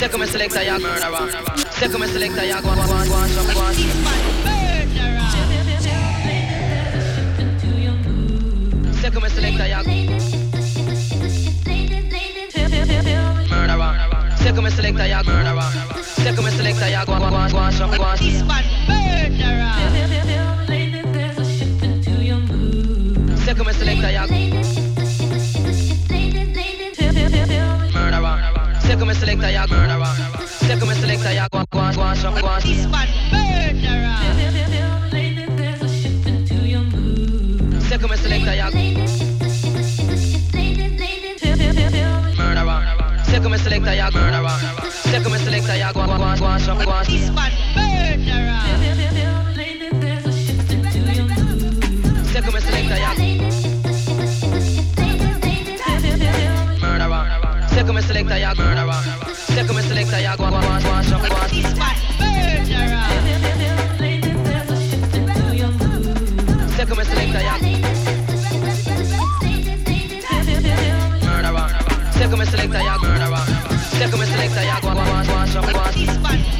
Second me selector, ya murderer. Second me selector, ya go on, go on, go on, go on. Second me selector, ya murderer. Second me selector, ya murderer. Second me selector, ya go on, go on, go on, go. This man murderer. Second me selector, ya murderer. Second me selector, ya murderer. Second me selector, ya go go go on, go on. This man murderer. Second me selector, ya murderer. Second me selector, ya murderer. Second me selector, ya go go go go. This man murderer. Second me selector, ya selector, ya murderer. Second me selector, ya go on, on, on, on. Murderer. Second me selector, ya murderer. Second me selector, ya murderer. Second me selector, ya go on, on, on, on.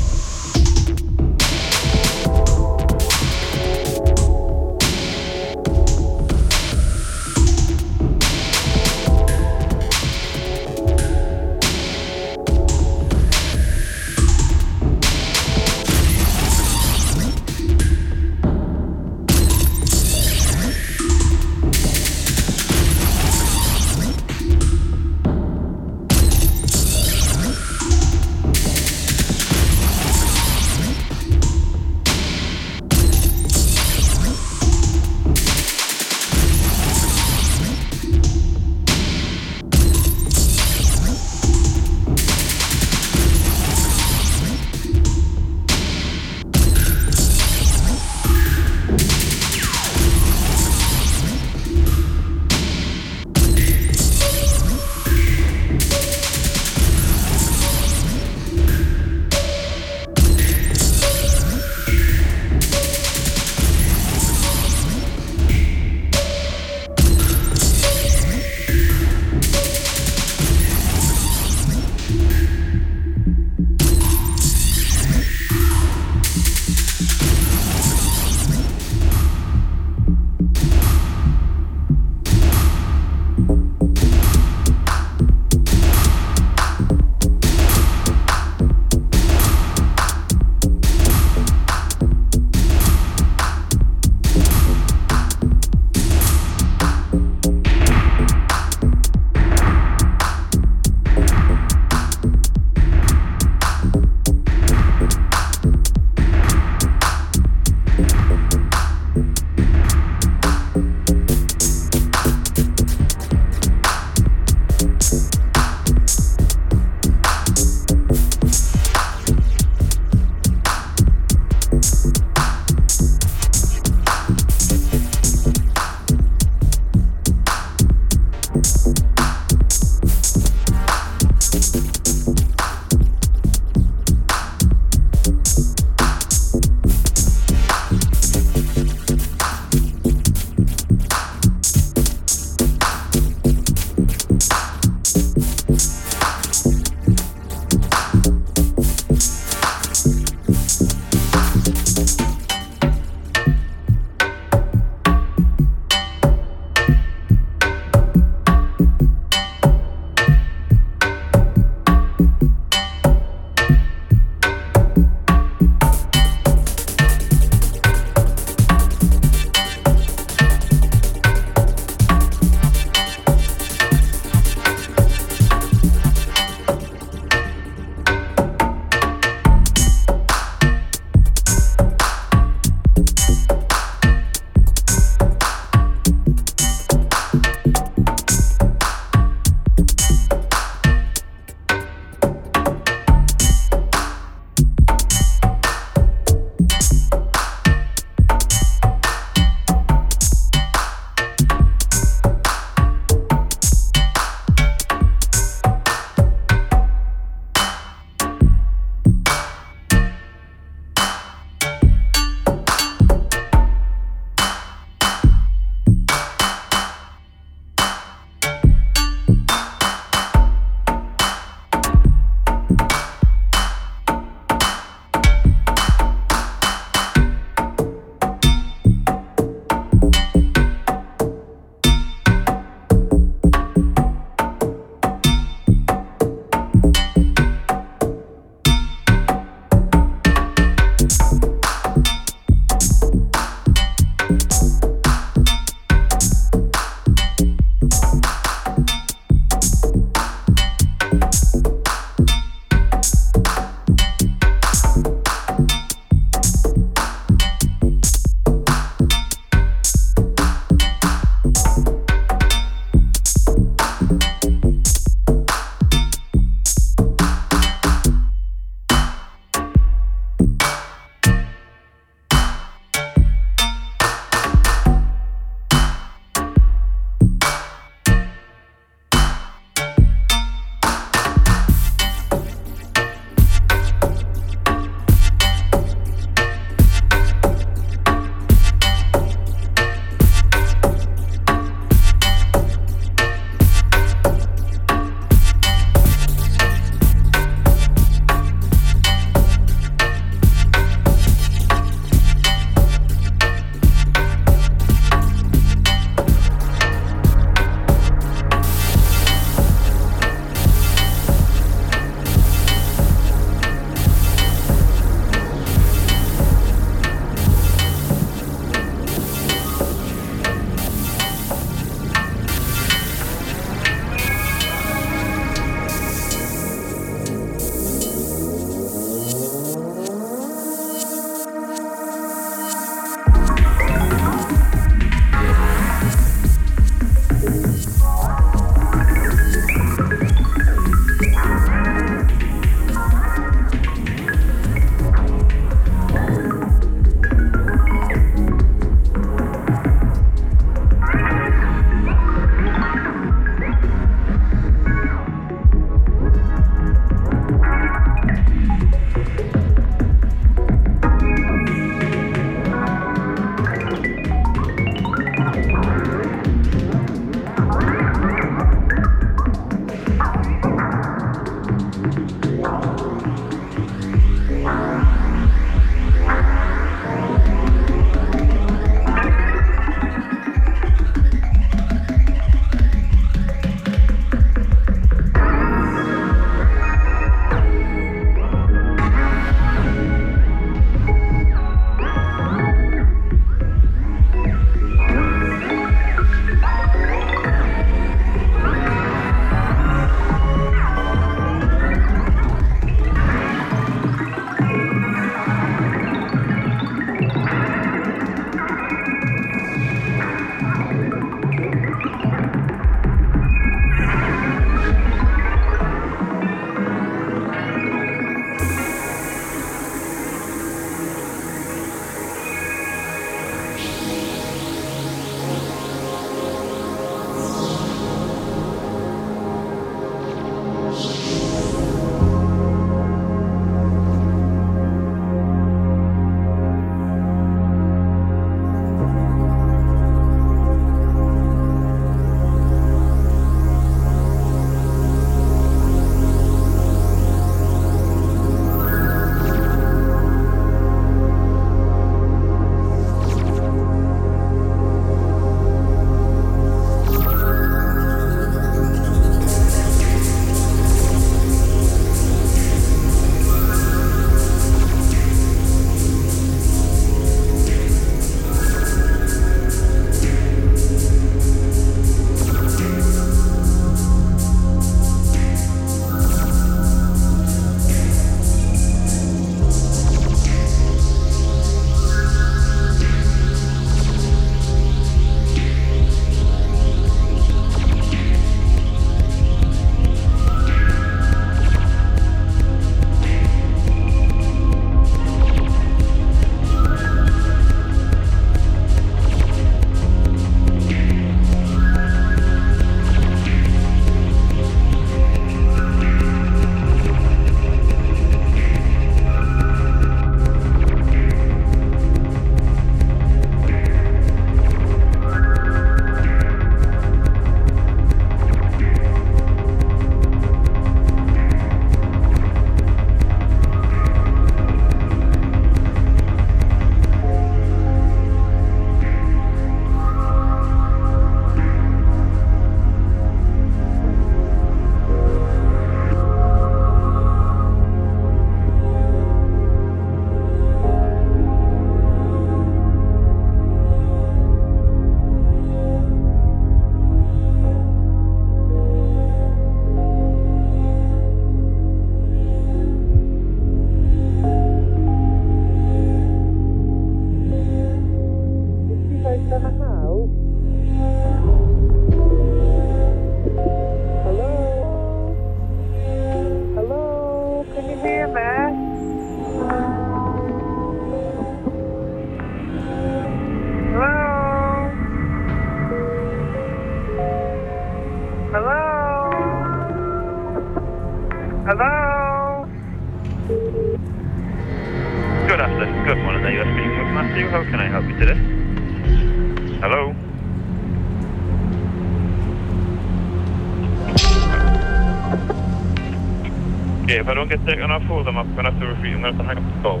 Don't get taken off hold, I'm going to have to repeat. I'm going to have to hang up the call.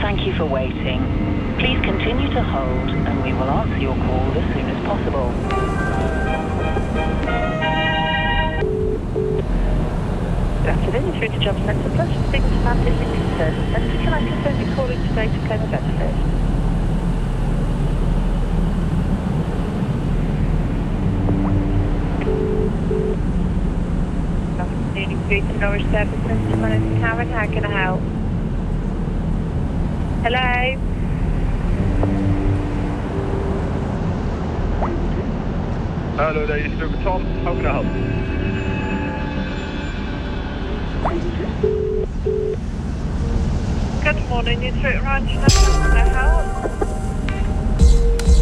Thank you for waiting. Please continue to hold and we will Through to Norwich Service Centre. My name's Karen. How can I help? Hello? Hello there, you're with Tom. How can I help? Good morning, you're through Ranch. How can I help?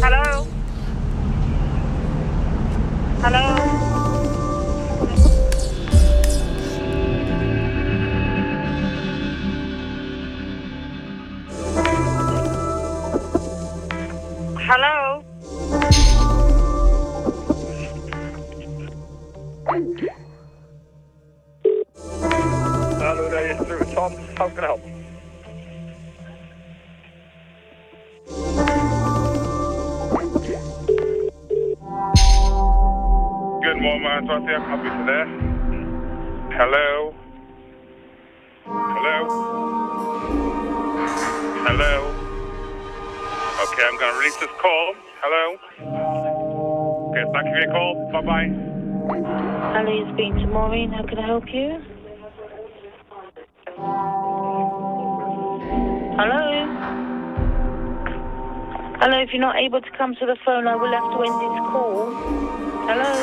Hello? Hello? Hello? Speaking to Maureen. How can I help you? Hello? Hello, if you're not able to come to the phone, I will have to end this call. Hello?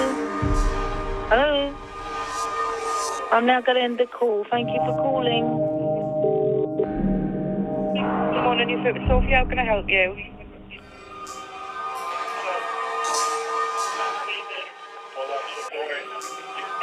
Hello? I'm now going to end the call. Thank you for calling. Good morning, to Sophie. How can I help you?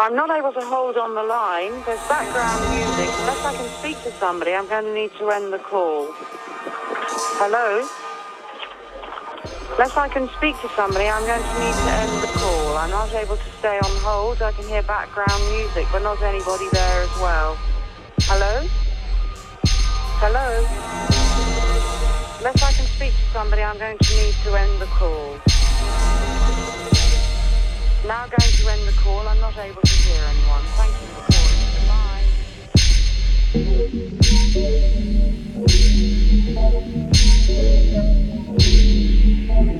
I'm not able to hold on the line. There's background music. Unless I can speak to somebody, I'm going to need to end the call. Hello? Unless I can speak to somebody, I'm going to need to end the call. I'm not able to stay on hold. I can hear background music, but not anybody there as well. Hello? Hello? Unless I can speak to somebody, I'm going to need to end the call. Now going to end the call. I'm not able to hear anyone. Thank you for calling. Goodbye.